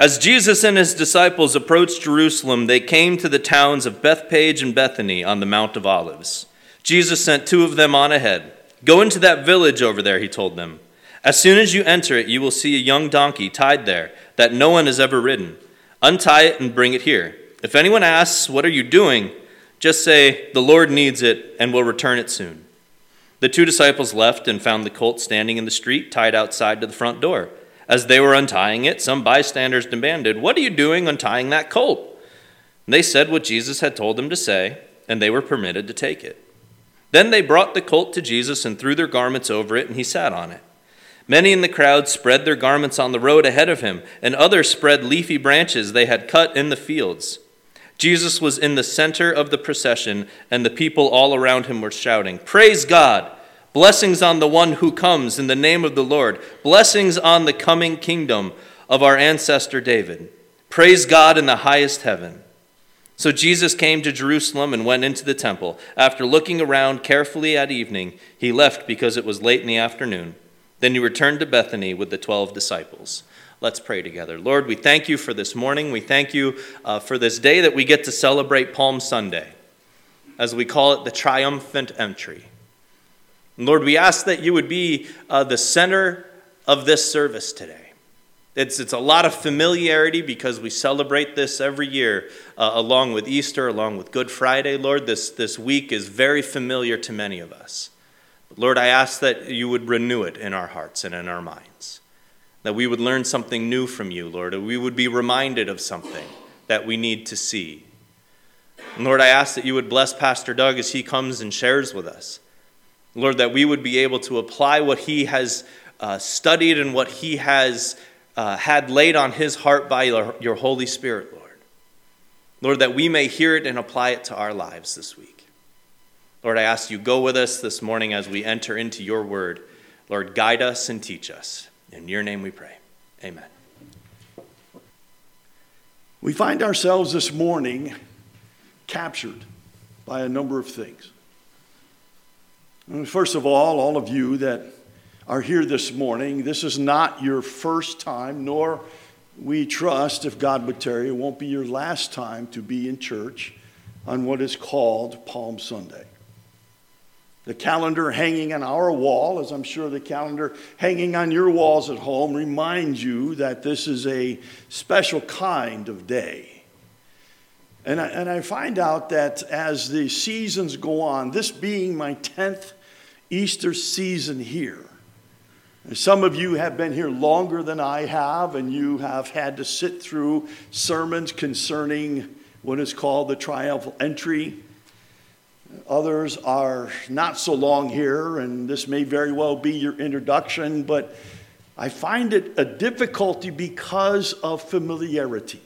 As Jesus and his disciples approached Jerusalem, they came to the towns of Bethphage and Bethany on the Mount of Olives. Jesus sent two of them on ahead. Go into that village over there, he told them. As soon as you enter it, you will see a young donkey tied there that no one has ever ridden. Untie it and bring it here. If anyone asks, What are you doing? just say, The Lord needs it and will return it soon. The two disciples left and found the colt standing in the street, tied outside to the front door. As they were untying it, some bystanders demanded, What are you doing untying that colt? They said what Jesus had told them to say, and they were permitted to take it. Then they brought the colt to Jesus and threw their garments over it, and he sat on it. Many in the crowd spread their garments on the road ahead of him, and others spread leafy branches they had cut in the fields. Jesus was in the center of the procession, and the people all around him were shouting, Praise God! Blessings on the one who comes in the name of the Lord. Blessings on the coming kingdom of our ancestor David. Praise God in the highest heaven. So Jesus came to Jerusalem and went into the temple. After looking around carefully at evening, he left because it was late in the afternoon. Then he returned to Bethany with the twelve disciples. Let's pray together. Lord, we thank you for this morning. We thank you uh, for this day that we get to celebrate Palm Sunday, as we call it the triumphant entry. Lord, we ask that you would be uh, the center of this service today. It's, it's a lot of familiarity because we celebrate this every year, uh, along with Easter, along with Good Friday. Lord, this, this week is very familiar to many of us. But Lord, I ask that you would renew it in our hearts and in our minds, that we would learn something new from you, Lord, that we would be reminded of something that we need to see. And Lord, I ask that you would bless Pastor Doug as he comes and shares with us. Lord, that we would be able to apply what he has uh, studied and what he has uh, had laid on his heart by your, your Holy Spirit, Lord. Lord, that we may hear it and apply it to our lives this week. Lord, I ask you, go with us this morning as we enter into your word. Lord, guide us and teach us. In your name we pray. Amen. We find ourselves this morning captured by a number of things. First of all, all of you that are here this morning, this is not your first time, nor we trust, if God would tarry, it won't be your last time to be in church on what is called Palm Sunday. The calendar hanging on our wall, as I'm sure the calendar hanging on your walls at home, reminds you that this is a special kind of day. And I, and I find out that as the seasons go on, this being my 10th Easter season here. Some of you have been here longer than I have, and you have had to sit through sermons concerning what is called the triumphal entry. Others are not so long here, and this may very well be your introduction, but I find it a difficulty because of familiarity.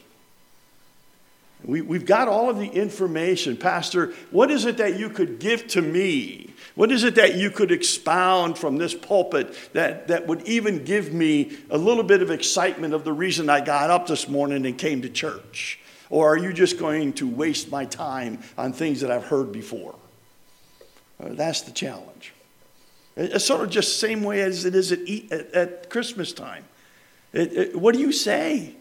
We, we've got all of the information. Pastor, what is it that you could give to me? What is it that you could expound from this pulpit that, that would even give me a little bit of excitement of the reason I got up this morning and came to church? Or are you just going to waste my time on things that I've heard before? Uh, that's the challenge. It's sort of just same way as it is at, at, at Christmas time. It, it, what do you say?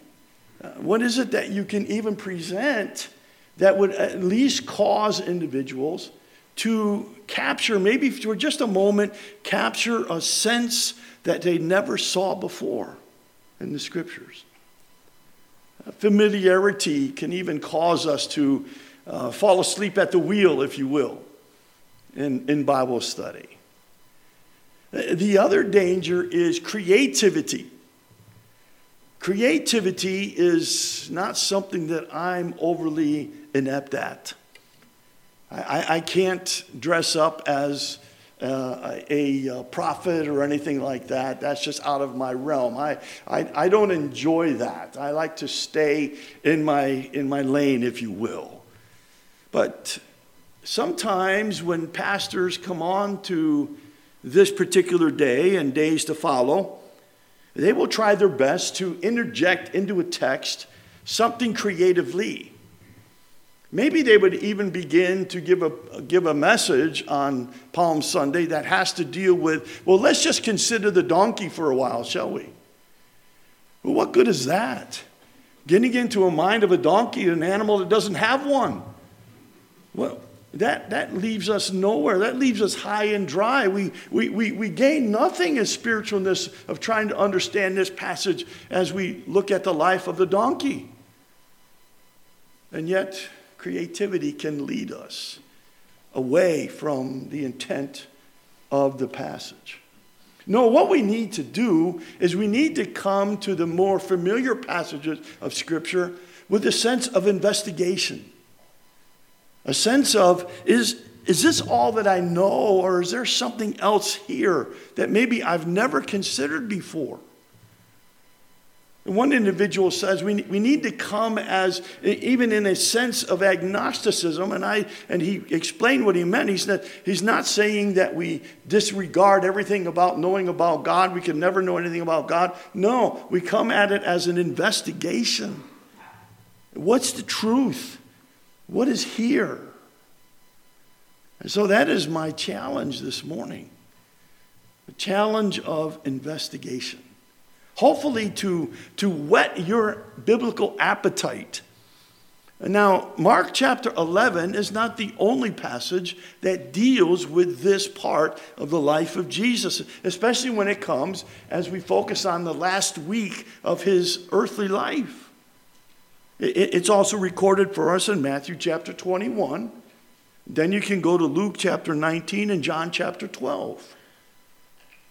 Uh, what is it that you can even present that would at least cause individuals to capture, maybe for just a moment, capture a sense that they never saw before in the scriptures? Uh, familiarity can even cause us to uh, fall asleep at the wheel, if you will, in, in Bible study. Uh, the other danger is creativity. Creativity is not something that I'm overly inept at. I, I can't dress up as uh, a, a, prophet or anything like that. That's just out of my realm. I, I, I don't enjoy that. I like to stay in my, in my lane, if you will. But sometimes when pastors come on to this particular day and days to follow, they will try their best to interject into a text something creatively. Maybe they would even begin to give a, give a message on Palm Sunday that has to deal with, well, let's just consider the donkey for a while, shall we? Well, what good is that? Getting into a mind of a donkey, an animal that doesn't have one. Well, that, that leaves us nowhere. That leaves us high and dry. We, we, we, we gain nothing in spiritualness of trying to understand this passage as we look at the life of the donkey. And yet, creativity can lead us away from the intent of the passage. No, what we need to do is we need to come to the more familiar passages of Scripture with a sense of investigation. A sense of, is, is this all that I know, or is there something else here that maybe I've never considered before? One individual says we, we need to come as, even in a sense of agnosticism, and, I, and he explained what he meant. He said he's not saying that we disregard everything about knowing about God, we can never know anything about God. No, we come at it as an investigation. What's the truth? What is here? And so that is my challenge this morning the challenge of investigation hopefully to, to whet your biblical appetite. And now, Mark chapter 11 is not the only passage that deals with this part of the life of Jesus, especially when it comes as we focus on the last week of his earthly life. It's also recorded for us in Matthew chapter 21. Then you can go to Luke chapter 19 and John chapter 12.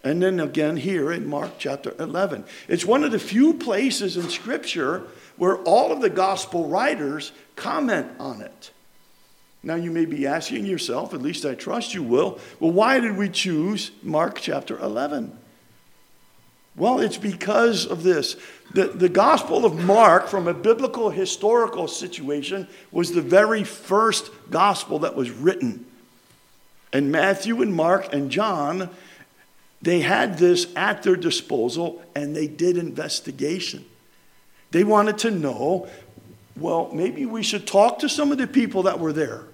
And then again here in Mark chapter 11. It's one of the few places in Scripture where all of the gospel writers comment on it. Now you may be asking yourself, at least I trust you will, well, why did we choose Mark chapter 11? Well, it's because of this. The, the Gospel of Mark, from a biblical historical situation, was the very first gospel that was written. And Matthew and Mark and John they had this at their disposal and they did investigation. They wanted to know well, maybe we should talk to some of the people that were there.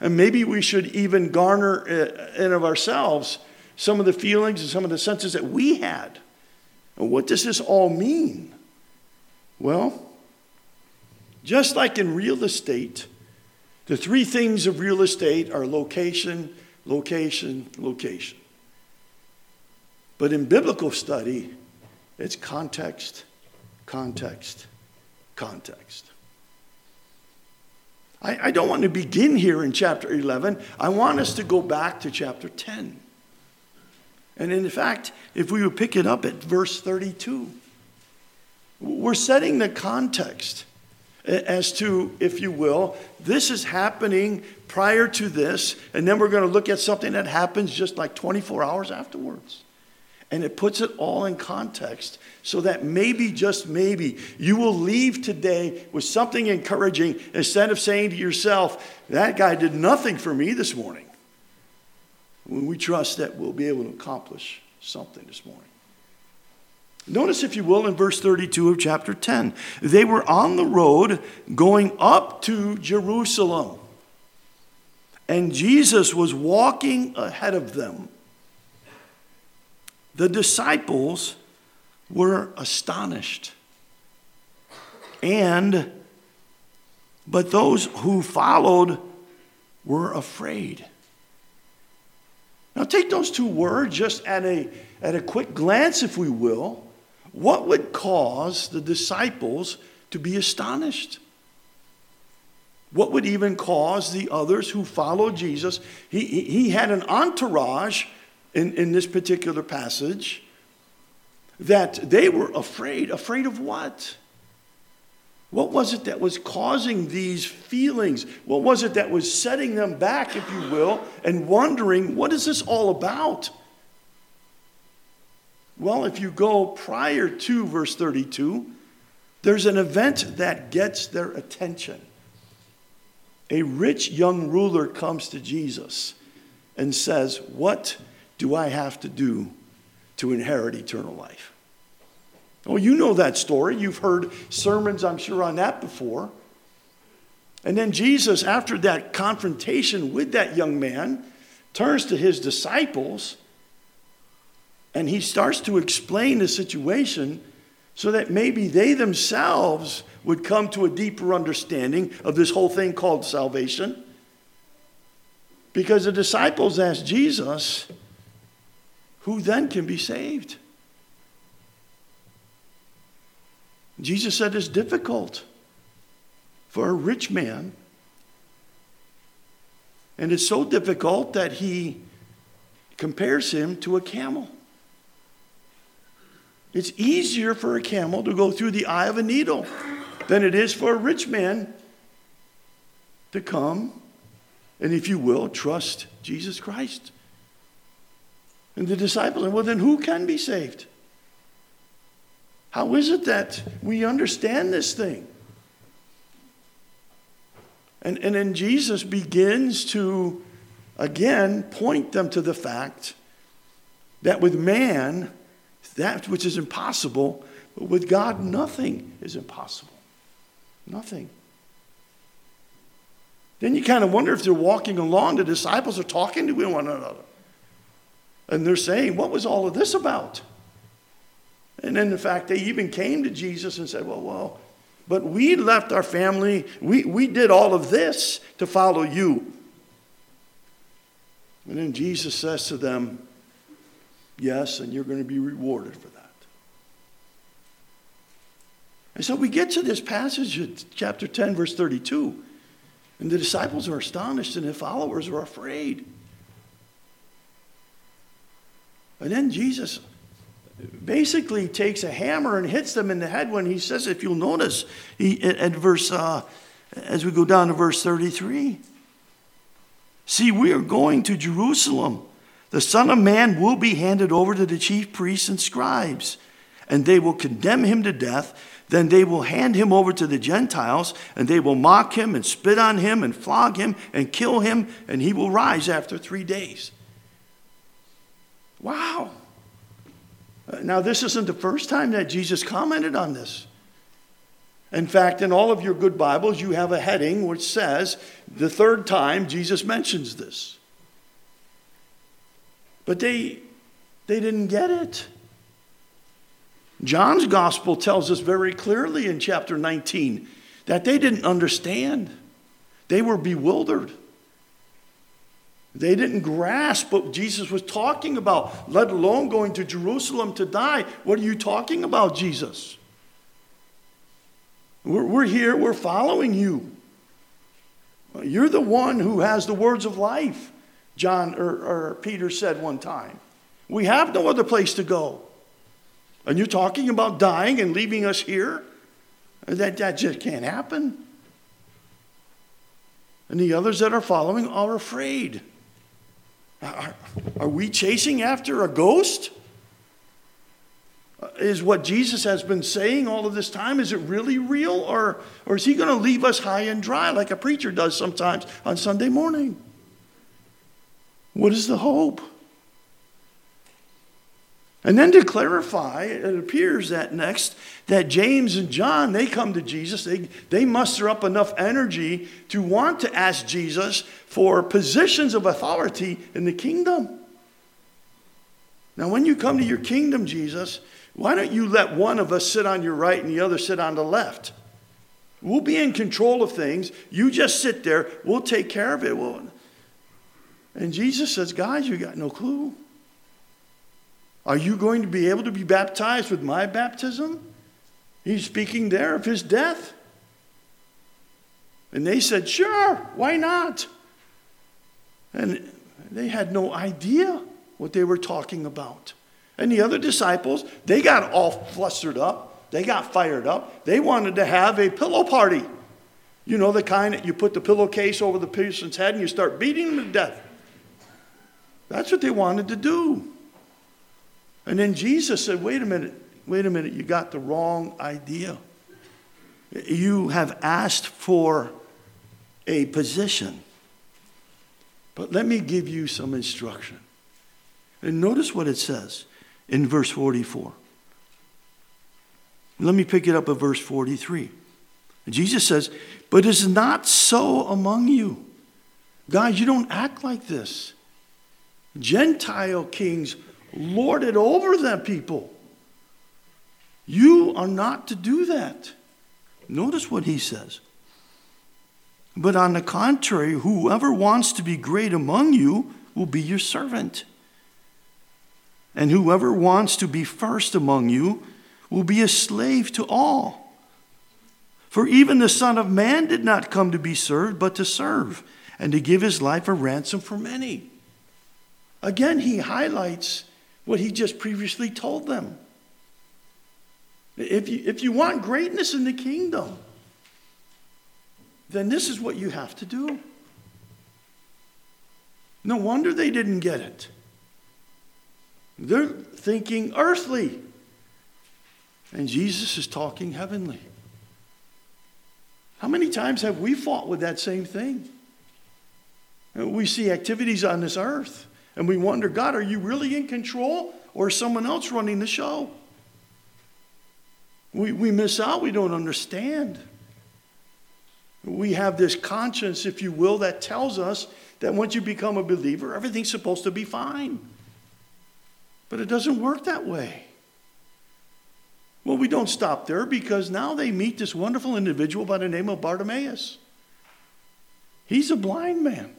And maybe we should even garner uh, in of ourselves some of the feelings and some of the senses that we had. And what does this all mean? Well, just like in real estate, the three things of real estate are location, location, location. But in biblical study, it's context, context, context. I, I, don't want to begin here in chapter 11. I want us to go back to chapter 10. And in fact, if we would pick it up at verse 32, we're setting the context as to, if you will, this is happening prior to this, and then we're going to look at something that happens just like 24 hours afterwards. And it puts it all in context so that maybe, just maybe, you will leave today with something encouraging instead of saying to yourself, that guy did nothing for me this morning. When we trust that we'll be able to accomplish something this morning. Notice, if you will, in verse 32 of chapter 10, they were on the road going up to Jerusalem. And Jesus was walking ahead of them. The disciples were astonished. And, but those who followed were afraid. Now, take those two words just at a, at a quick glance, if we will. What would cause the disciples to be astonished? What would even cause the others who followed Jesus? He, he, had an entourage in, in this particular passage that they were afraid. Afraid of what? What was it that was causing these feelings? What was it that was setting them back, if you will, and wondering, what is this all about? Well, if you go prior to verse 32, there's an event that gets their attention. A rich young ruler comes to Jesus and says, What do I have to do to inherit eternal life? Well, you know that story. You've heard sermons, I'm sure, on that before. And then Jesus, after that confrontation with that young man, turns to his disciples and he starts to explain the situation so that maybe they themselves would come to a deeper understanding of this whole thing called salvation. Because the disciples asked Jesus, who then can be saved? Jesus said it's difficult for a rich man. And it's so difficult that he compares him to a camel. It's easier for a camel to go through the eye of a needle than it is for a rich man to come and, if you will, trust Jesus Christ. And the disciples, well, then who can be saved? How is it that we understand this thing? And, and then Jesus begins to, again, point them to the fact that with man, that which is impossible, but with God, nothing is impossible. Nothing. Then you kind of wonder if they're walking along, the disciples are talking to one another. And they're saying, What was all of this about? And then, in fact, they even came to Jesus and said, Well, well, but we left our family, we, we did all of this to follow you. And then Jesus says to them, Yes, and you're going to be rewarded for that. And so we get to this passage, chapter 10, verse 32, and the disciples are astonished and the followers are afraid. And then Jesus basically takes a hammer and hits them in the head when he says, if you'll notice, he, at verse, uh, as we go down to verse 33. See, we are going to Jerusalem. The Son of Man will be handed over to the chief priests and scribes, and they will condemn him to death. Then they will hand him over to the Gentiles, and they will mock him and spit on him and flog him and kill him, and he will rise after three days. Wow. Now, this isn't the first time that Jesus commented on this. In fact, in all of your good Bibles, you have a heading which says the third time Jesus mentions this. But they, they didn't get it. John's gospel tells us very clearly in chapter 19 that they didn't understand, they were bewildered. They didn't grasp what Jesus was talking about, let alone going to Jerusalem to die. What are you talking about, Jesus? We're, we're here, we're following you. You're the one who has the words of life, John or, or Peter said one time. We have no other place to go. And you're talking about dying and leaving us here? That, that just can't happen. And the others that are following are afraid. Are, are we chasing after a ghost? Uh, is what Jesus has been saying all of this time, is it really real? Or, or is he going to leave us high and dry like a preacher does sometimes on Sunday morning? What is the hope? And then to clarify, it appears that next that James and John, they come to Jesus. They, they muster up enough energy to want to ask Jesus for positions of authority in the kingdom. Now, when you come to your kingdom, Jesus, why don't you let one of us sit on your right and the other sit on the left? We'll be in control of things. You just sit there. We'll take care of it. and Jesus says, Guys, you got no clue. Are you going to be able to be baptized with my baptism? He's speaking there of his death. And they said, Sure, why not? And they had no idea what they were talking about. And the other disciples, they got all flustered up. They got fired up. They wanted to have a pillow party. You know, the kind that you put the pillowcase over the person's head and you start beating them to death. That's what they wanted to do. And then Jesus said, wait a minute, wait a minute, you got the wrong idea. You have asked for a position. But let me give you some instruction. And notice what it says in verse 44. Let me pick it up at verse 43. Jesus says, But it's not so among you. Guys, you don't act like this. Gentile kings lord it over them people. You are not to do that. Notice what he says. But on the contrary, whoever wants to be great among you will be your servant. And whoever wants to be first among you will be a slave to all. For even the Son of Man did not come to be served, but to serve, and to give his life a ransom for many. Again, he highlights what he just previously told them. If you, if you want greatness in the kingdom, then this is what you have to do. No wonder they didn't get it. They're thinking earthly. And Jesus is talking heavenly. How many times have we fought with that same thing? We see activities on this earth and we wonder, God, are you really in control or is someone else running the show? We, we miss out, we don't understand. We have this conscience, if you will, that tells us that once you become a believer, everything's supposed to be fine. But it doesn't work that way. Well, we don't stop there because now they meet this wonderful individual by the name of Bartimaeus. He's a blind man.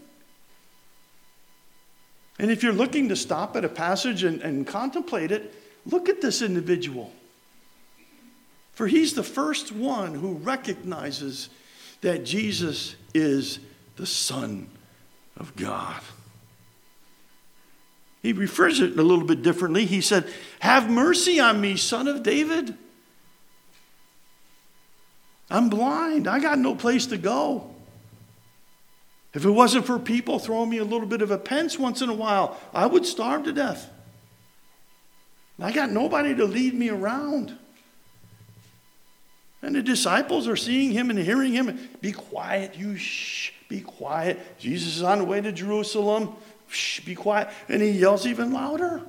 And if you're looking to stop at a passage and, and contemplate it, look at this individual. For he's the first one who recognizes that Jesus is the Son of God. He refers it a little bit differently. He said, Have mercy on me, son of David. I'm blind. I got no place to go. If it wasn't for people throwing me a little bit of a pence once in a while, I would starve to death. I got nobody to lead me around. And the disciples are seeing him and hearing him. Be quiet, you shh, be quiet. Jesus is on the way to Jerusalem. Shh, be quiet. And he yells even louder.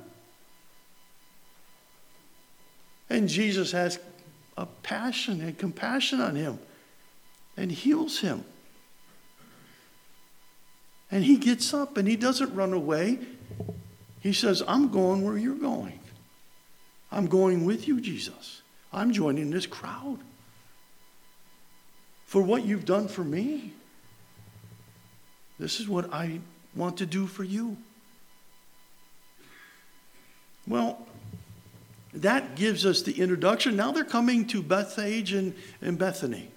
And Jesus has a passion and compassion on him and heals him. And he gets up and he doesn't run away. He says, I'm going where you're going. I'm going with you, Jesus. I'm joining this crowd for what you've done for me. This is what I want to do for you. Well, that gives us the introduction. Now they're coming to Bethphage and, and Bethany.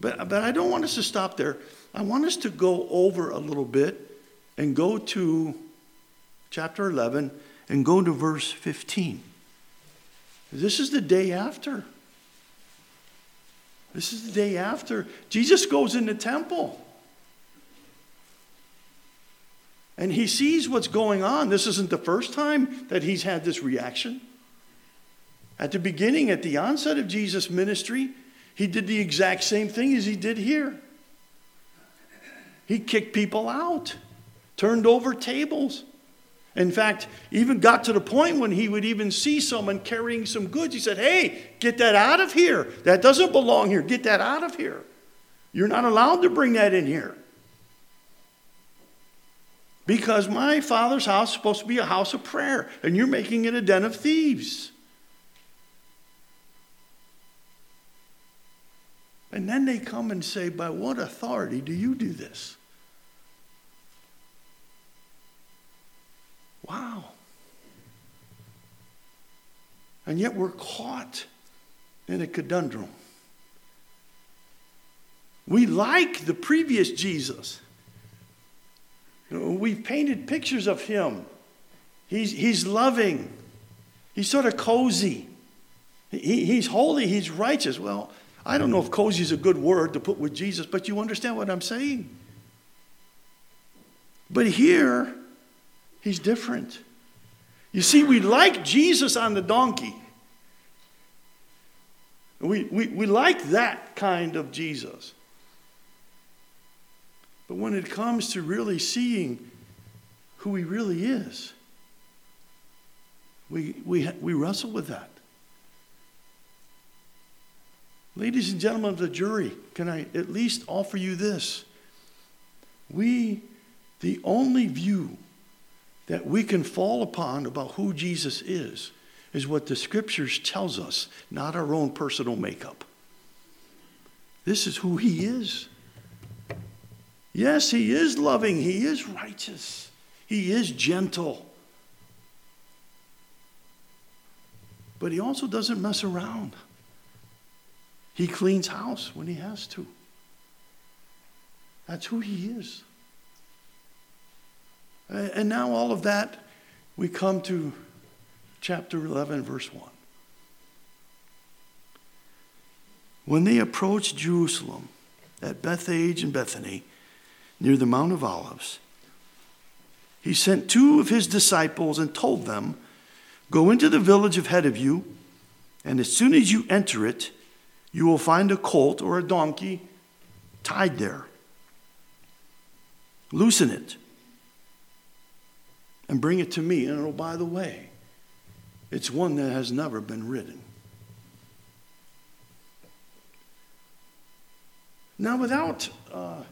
But, but I don't want us to stop there. I want us to go over a little bit and go to chapter 11 and go to verse 15. This is the day after. This is the day after. Jesus goes in the temple. And he sees what's going on. This isn't the first time that he's had this reaction. At the beginning, at the onset of Jesus' ministry, he did the exact same thing as he did here. He kicked people out, turned over tables. In fact, even got to the point when he would even see someone carrying some goods. He said, Hey, get that out of here. That doesn't belong here. Get that out of here. You're not allowed to bring that in here. Because my father's house is supposed to be a house of prayer, and you're making it a den of thieves. And then they come and say, By what authority do you do this? And yet we're caught in a conundrum. We like the previous Jesus. We've painted pictures of him. He's, he's loving, he's sort of cozy, he, he's holy, he's righteous. Well, I don't know if cozy is a good word to put with Jesus, but you understand what I'm saying. But here, he's different. You see, we like Jesus on the donkey. We, we, we like that kind of Jesus. But when it comes to really seeing who he really is, we, we, we wrestle with that. Ladies and gentlemen of the jury, can I at least offer you this? We, the only view that we can fall upon about who Jesus is, is what the scriptures tells us, not our own personal makeup. This is who he is. Yes, he is loving, he is righteous, he is gentle. But he also doesn't mess around. He cleans house when he has to. That's who he is. And now, all of that, we come to chapter 11, verse 1. When they approached Jerusalem at Bethphage and Bethany, near the Mount of Olives, he sent two of his disciples and told them, Go into the village ahead of you, and as soon as you enter it, you will find a colt or a donkey tied there. Loosen it and bring it to me. And oh, by the way, it's one that has never been ridden. Now, without uh,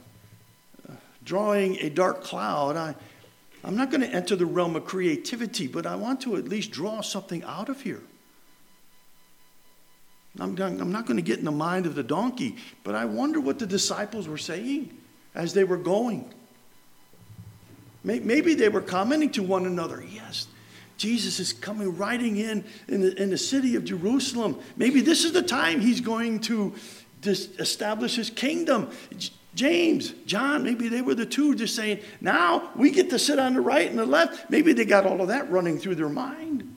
drawing a dark cloud, I, I'm not going to enter the realm of creativity, but I want to at least draw something out of here. I'm, I'm not going to get in the mind of the donkey, but I wonder what the disciples were saying as they were going. Maybe they were commenting to one another, yes, Jesus is coming riding in in the, in the city of Jerusalem. Maybe this is the time he's going to establish his kingdom. James, John, maybe they were the two just saying, now we get to sit on the right and the left. Maybe they got all of that running through their mind.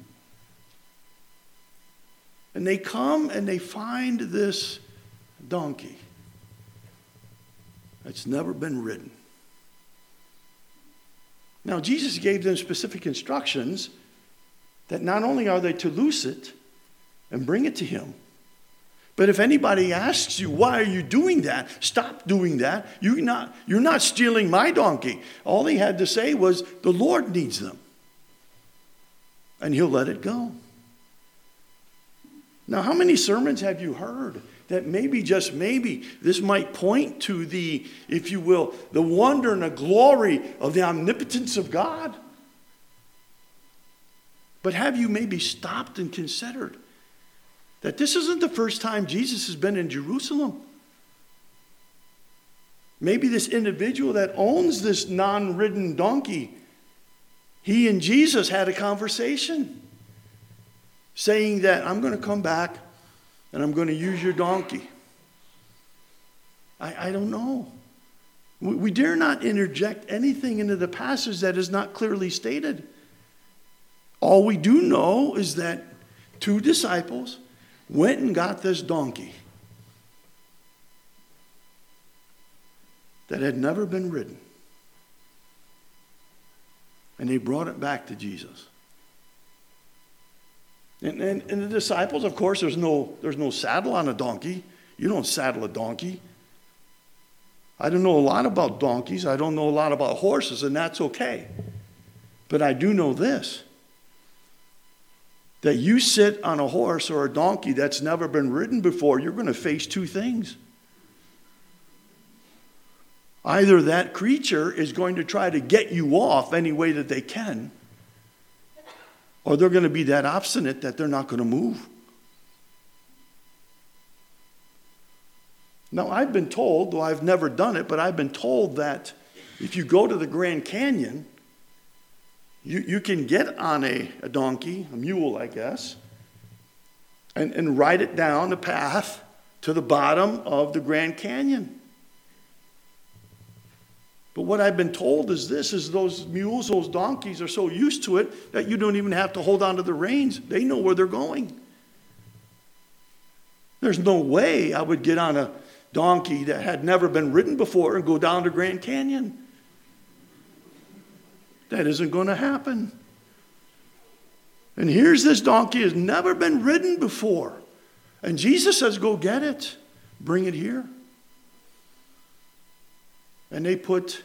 And they come and they find this donkey that's never been ridden. Now, Jesus gave them specific instructions that not only are they to loose it and bring it to him, but if anybody asks you, why are you doing that? Stop doing that. You're not, you're not stealing my donkey. All he had to say was, the Lord needs them. And he'll let it go. Now, how many sermons have you heard that maybe, just maybe, this might point to the, if you will, the wonder and the glory of the omnipotence of God. But have you maybe stopped and considered that this isn't the first time Jesus has been in Jerusalem? Maybe this individual that owns this non ridden donkey, he and Jesus had a conversation saying that I'm going to come back and I'm going to use your donkey. I, I don't know. We, we dare not interject anything into the passage that is not clearly stated. All we do know is that two disciples went and got this donkey that had never been ridden. And they brought it back to Jesus. And, and, and the disciples, of course, there's no, there's no saddle on a donkey. You don't saddle a donkey. I don't know a lot about donkeys. I don't know a lot about horses, and that's okay. But I do know this that you sit on a horse or a donkey that's never been ridden before, you're going to face two things. Either that creature is going to try to get you off any way that they can, or they're going to be that obstinate that they're not going to move. Now, I've been told, though I've never done it, but I've been told that if you go to the Grand Canyon, you, you can get on a, a donkey, a mule, I guess, and, and ride it down the path to the bottom of the Grand Canyon. But what I've been told is this is those mules, those donkeys are so used to it that you don't even have to hold on to the reins. They know where they're going. There's no way I would get on a donkey that had never been ridden before and go down to Grand Canyon. That isn't going to happen. And here's this donkey has never been ridden before. And Jesus says, Go get it, bring it here. And they put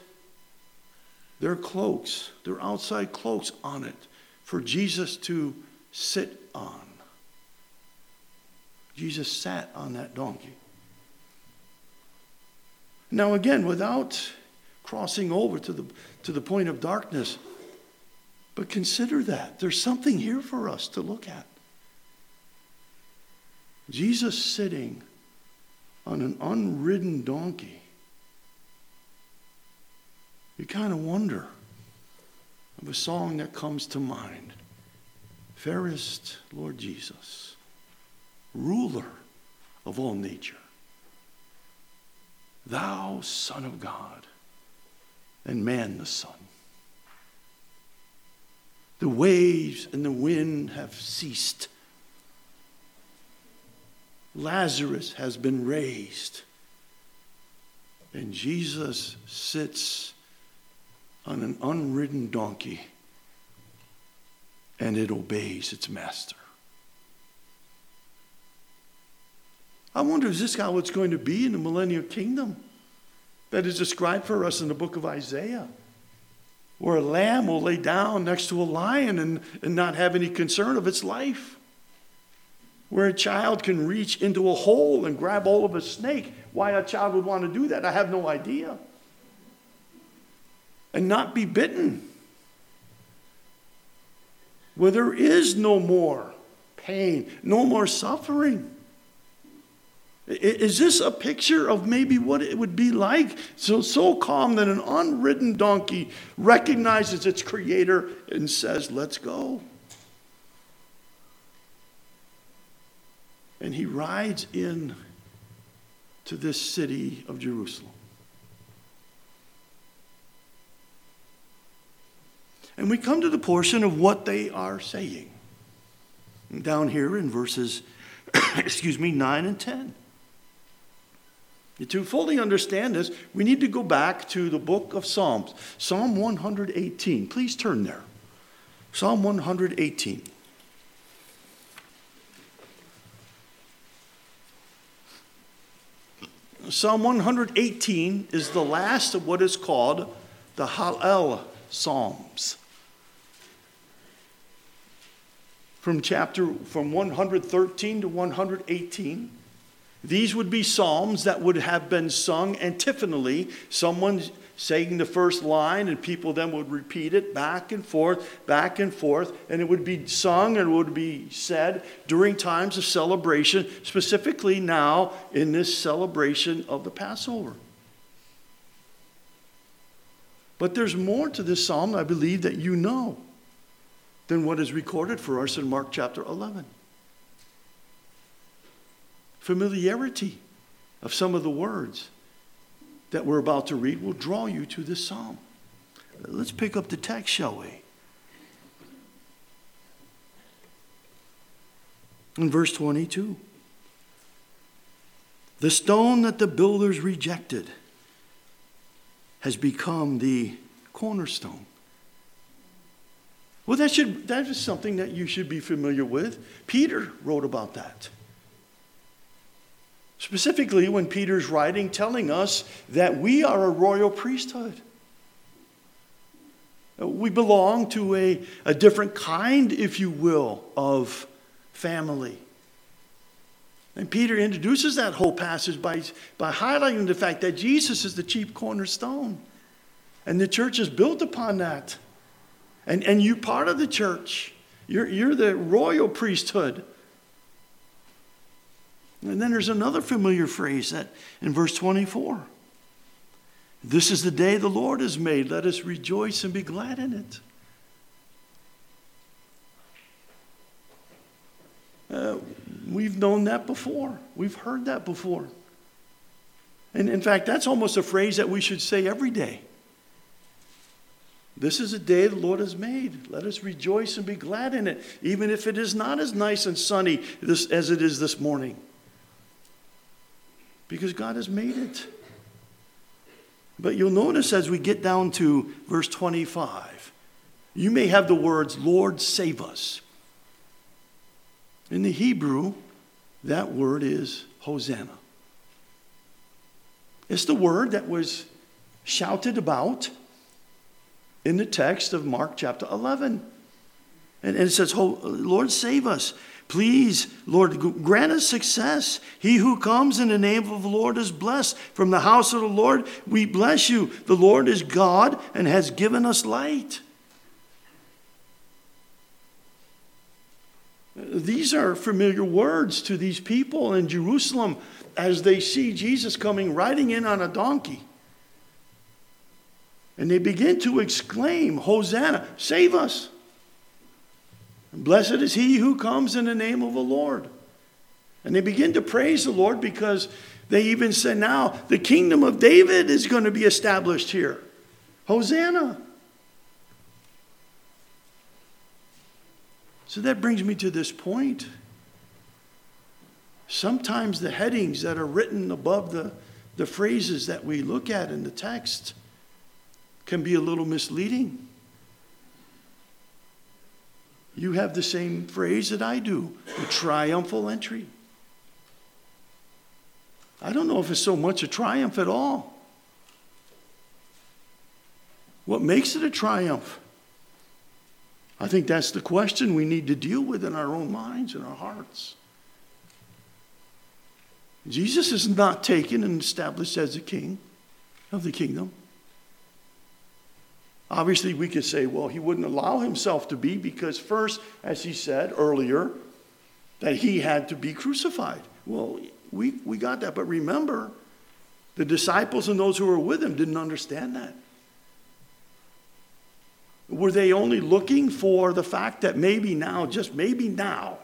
their cloaks, their outside cloaks on it for Jesus to sit on. Jesus sat on that donkey. Now, again, without crossing over to the, to the point of darkness, but consider that. There's something here for us to look at. Jesus sitting on an unridden donkey. You kind of wonder of a song that comes to mind Fairest Lord Jesus, ruler of all nature, thou Son of God, and man the Son. The waves and the wind have ceased. Lazarus has been raised. And Jesus sits on an unridden donkey and it obeys its master. I wonder, is this how it's going to be in the millennial kingdom that is described for us in the book of Isaiah? Where a lamb will lay down next to a lion and, and not have any concern of its life. Where a child can reach into a hole and grab hold of a snake. Why a child would want to do that, I have no idea. And not be bitten where there is no more pain, no more suffering. Is this a picture of maybe what it would be like? So, so calm that an unridden donkey recognizes its creator and says, Let's go. And he rides in to this city of Jerusalem. And we come to the portion of what they are saying. Down here in verses, excuse me, 9 and 10. To fully understand this, we need to go back to the book of Psalms, Psalm 118. Please turn there. Psalm 118. Psalm 118 is the last of what is called the Hallel Psalms. From chapter from 113 to 118. These would be psalms that would have been sung antiphonally, someone saying the first line, and people then would repeat it back and forth, back and forth, and it would be sung and would be said during times of celebration, specifically now in this celebration of the Passover. But there's more to this psalm, I believe, that you know than what is recorded for us in Mark chapter 11. Familiarity of some of the words that we're about to read will draw you to this psalm. Let's pick up the text, shall we? In verse 22, the stone that the builders rejected has become the cornerstone. Well, that, should, that is something that you should be familiar with. Peter wrote about that. Specifically, when Peter's writing, telling us that we are a royal priesthood. Uh, we belong to a, a different kind, if you will, of family. And Peter introduces that whole passage by, by highlighting the fact that Jesus is the chief cornerstone. And the church is built upon that. And, and you part of the church. You're, you're the royal priesthood. And then there's another familiar phrase that in verse 24. This is the day the Lord has made. Let us rejoice and be glad in it. Uh, we've known that before. We've heard that before. And in fact, that's almost a phrase that we should say every day. This is a day the Lord has made. Let us rejoice and be glad in it, even if it is not as nice and sunny this, as it is this morning. Because God has made it. But you'll notice as we get down to verse 25, you may have the words, Lord, save us. In the Hebrew, that word is Hosanna. It's the word that was shouted about in the text of Mark chapter 11. And, it says, Lord, save us. Please, Lord, grant us success. He who comes in the name of the Lord is blessed. From the house of the Lord, we bless you. The Lord is God and has given us light. These are familiar words to these people in Jerusalem as they see Jesus coming riding in on a donkey. And they begin to exclaim, Hosanna, save us. And blessed is he who comes in the name of the Lord. And they begin to praise the Lord because they even say now the kingdom of David is going to be established here. Hosanna. So that brings me to this point. Sometimes the headings that are written above the, the phrases that we look at in the text can be a little misleading. You have the same phrase that I do the triumphal entry. I don't know if it's so much a triumph at all. What makes it a triumph? I think that's the question we need to deal with in our own minds and our hearts. Jesus is not taken and established as a king of the kingdom. Obviously, we could say, well, he wouldn't allow himself to be because, first, as he said earlier, that he had to be crucified. Well, we, we got that. But remember, the disciples and those who were with him didn't understand that. Were they only looking for the fact that maybe now, just maybe now,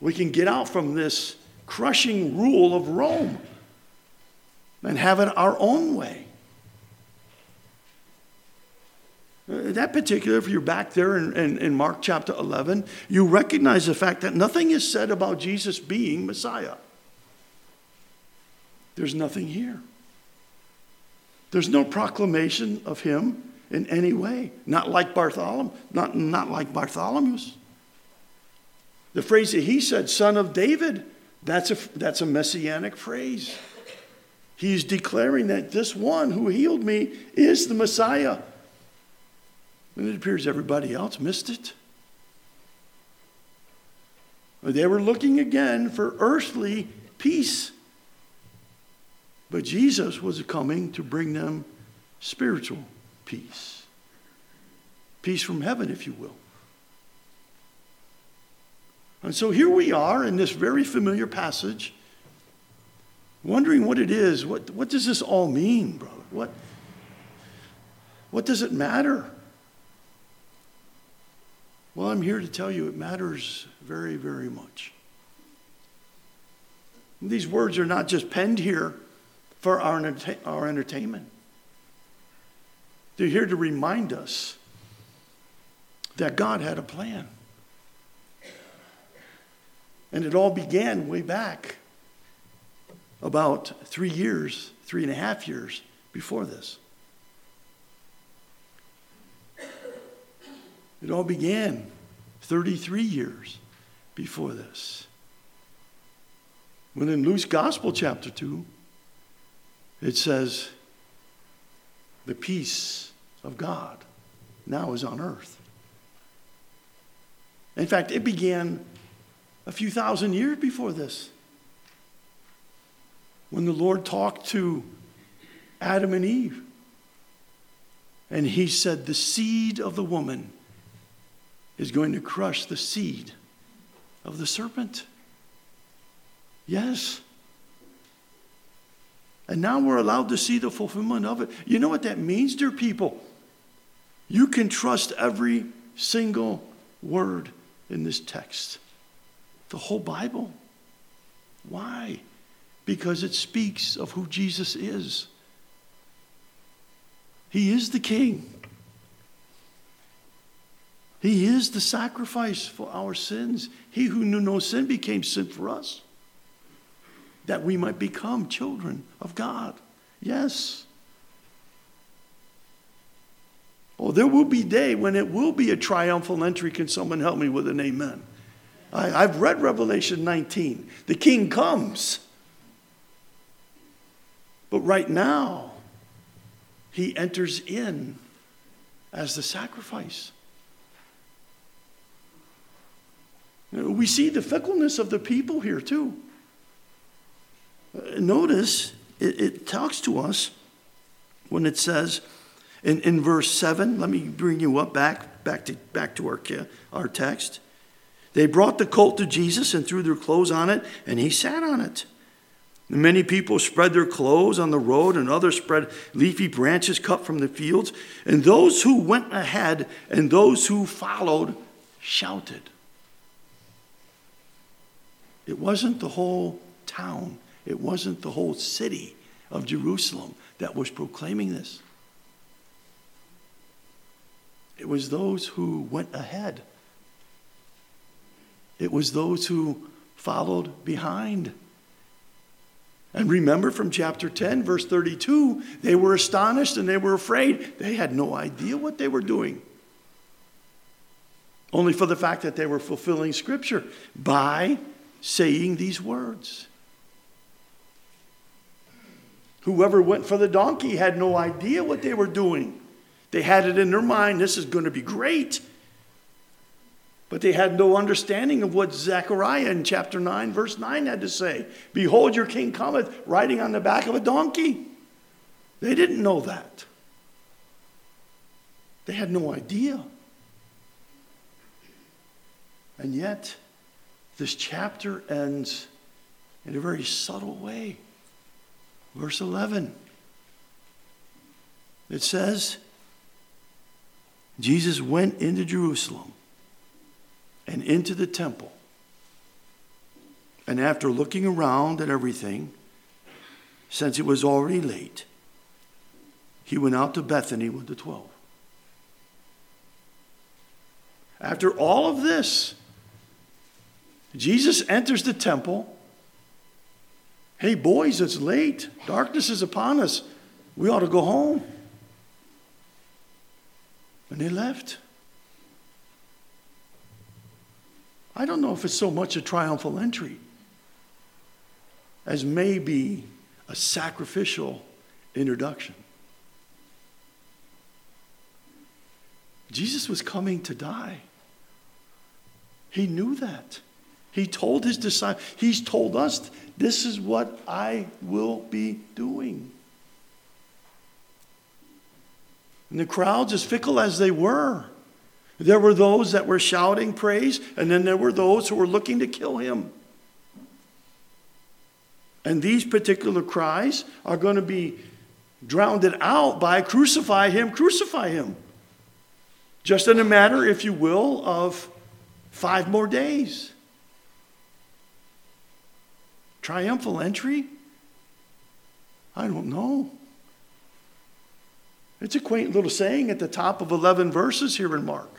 we can get out from this crushing rule of Rome and have it our own way? Uh, Uh, that particular, if you're back there in, in, in, Mark chapter 11, you recognize the fact that nothing is said about Jesus being Messiah. There's nothing here. There's no proclamation of him in any way. Not like Bartholomew, not, not like Bartholomew's. The phrase that he said, son of David, that's a, that's a messianic phrase. He's declaring that this one who healed me is the Messiah. And it appears everybody else missed it. They were looking again for earthly peace. But Jesus was coming to bring them spiritual peace. Peace from heaven, if you will. And so here we are in this very familiar passage, wondering what it is. What, what does this all mean, brother? What, what does it matter? Well, I'm here to tell you it matters very, very much. These words are not just penned here for our, our entertainment. They're here to remind us that God had a plan. And it all began way back about three years, three and a half years before this. It all began 33 years before this. When in Luke's Gospel, chapter 2, it says, the peace of God now is on earth. In fact, it began a few thousand years before this. When the Lord talked to Adam and Eve, and he said, The seed of the woman is going to crush the seed of the serpent. Yes. And now we're allowed to see the fulfillment of it. You know what that means, dear people? You can trust every single word in this text, the whole Bible. Why? Because it speaks of who Jesus is. He is the King. He is the sacrifice for our sins. He who knew no sin became sin for us that we might become children of God. Yes. Oh, there will be day when it will be a triumphal entry. Can someone help me with an amen? I, I've read Revelation 19. The king comes. But right now, he enters in as the sacrifice. We see the fickleness of the people here, too. Notice it, it talks to us when it says in, in verse 7, let me bring you up back, back to, back to our, our text. They brought the colt to Jesus and threw their clothes on it, and he sat on it. Many people spread their clothes on the road, and others spread leafy branches cut from the fields. And those who went ahead and those who followed shouted. It wasn't the whole town, it wasn't the whole city of Jerusalem that was proclaiming this. It was those who went ahead. It was those who followed behind. And remember from chapter 10, verse 32, they were astonished and they were afraid. They had no idea what they were doing. Only for the fact that they were fulfilling Scripture by saying these words. Whoever went for the donkey had no idea what they were doing. They had it in their mind, this is going to be great. But they had no understanding of what Zechariah in chapter 9, verse 9 had to say. Behold, your king cometh riding on the back of a donkey. They didn't know that. They had no idea. And yet, this chapter ends in a very subtle way. Verse 11. It says, Jesus went into Jerusalem and into the temple. And after looking around at everything, since it was already late, he went out to Bethany with the twelve. After all of this, Jesus enters the temple. Hey, boys, it's late. Darkness is upon us. We ought to go home. And they left. I don't know if it's so much a triumphal entry as maybe a sacrificial introduction. Jesus was coming to die. He knew that. He told his disciples, he's told us, this is what I will be doing. And the crowds, as fickle as they were, there were those that were shouting praise, and then there were those who were looking to kill him. And these particular cries are going to be drowned out by crucify him, crucify him. Just in a matter, if you will, of five more days. Triumphal entry? I don't know. It's a quaint little saying at the top of 11 verses here in Mark.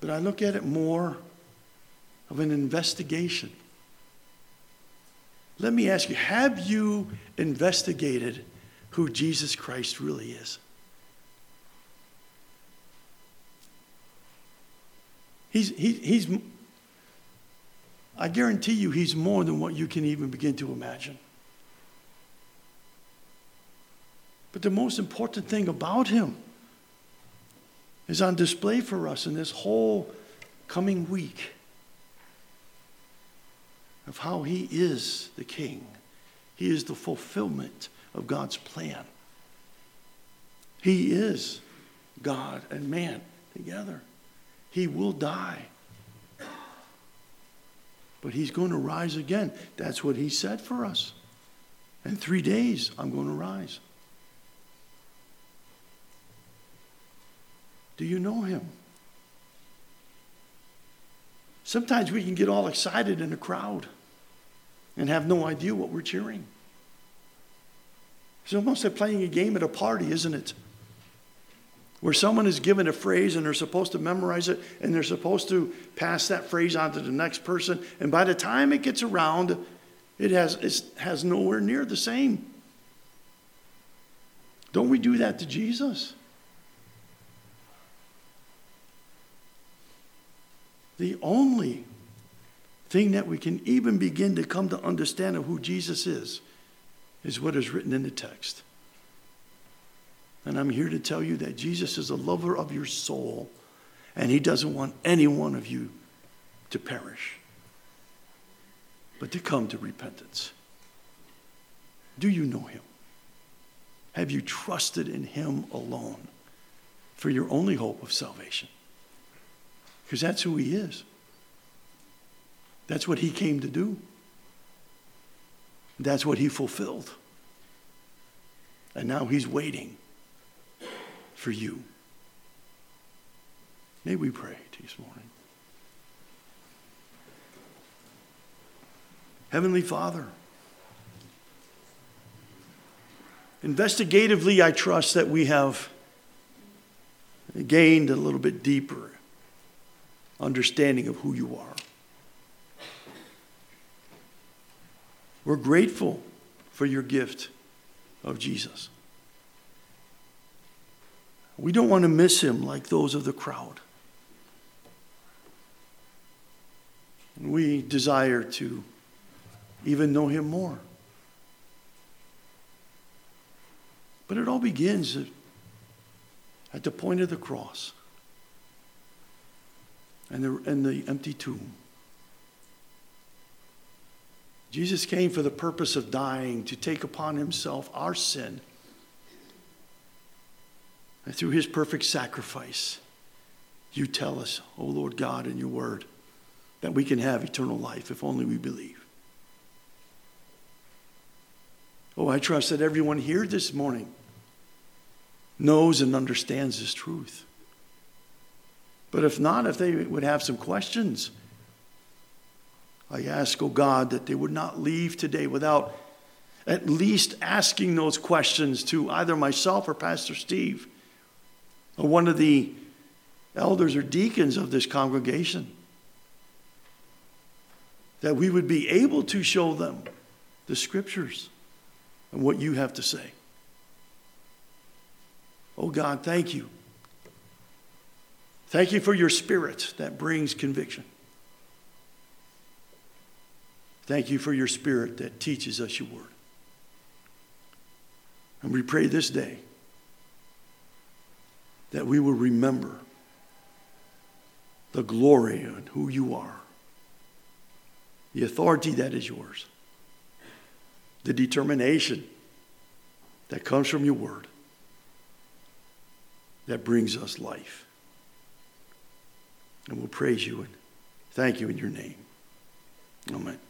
But I look at it more of an investigation. Let me ask you have you investigated who Jesus Christ really is? He's, he, he's, I guarantee you, he's more than what you can even begin to imagine. But the most important thing about him is on display for us in this whole coming week of how he is the king. He is the fulfillment of God's plan. He is God and man together. He will die. But he's going to rise again. That's what he said for us. In three days, I'm going to rise. Do you know him? Sometimes we can get all excited in a crowd and have no idea what we're cheering. It's almost like playing a game at a party, isn't it? Where someone is given a phrase and they're supposed to memorize it and they're supposed to pass that phrase on to the next person. And by the time it gets around, it has, it has nowhere near the same. Don't we do that to Jesus? The only thing that we can even begin to come to understand of who Jesus is is what is written in the text. And I'm here to tell you that Jesus is a lover of your soul, and he doesn't want any one of you to perish, but to come to repentance. Do you know him? Have you trusted in him alone for your only hope of salvation? Because that's who he is. That's what he came to do. That's what he fulfilled. And now he's waiting for you. May we pray this morning. Heavenly Father, investigatively, I trust that we have gained a little bit deeper understanding of who you are. We're grateful for your gift of Jesus. We don't want to miss him like those of the crowd. We desire to even know him more. But it all begins at the point of the cross and the, and the empty tomb. Jesus came for the purpose of dying to take upon himself our sin. And through his perfect sacrifice, you tell us, O oh Lord God, in your word, that we can have eternal life if only we believe. Oh, I trust that everyone here this morning knows and understands this truth. But if not, if they would have some questions, I ask, oh God, that they would not leave today without at least asking those questions to either myself or Pastor Steve one of the elders or deacons of this congregation. That we would be able to show them the scriptures and what you have to say. Oh God, thank you. Thank you for your spirit that brings conviction. Thank you for your spirit that teaches us your word. And we pray this day that we will remember the glory and who you are, the authority that is yours, the determination that comes from your word that brings us life. And we'll praise you and thank you in your name. Amen.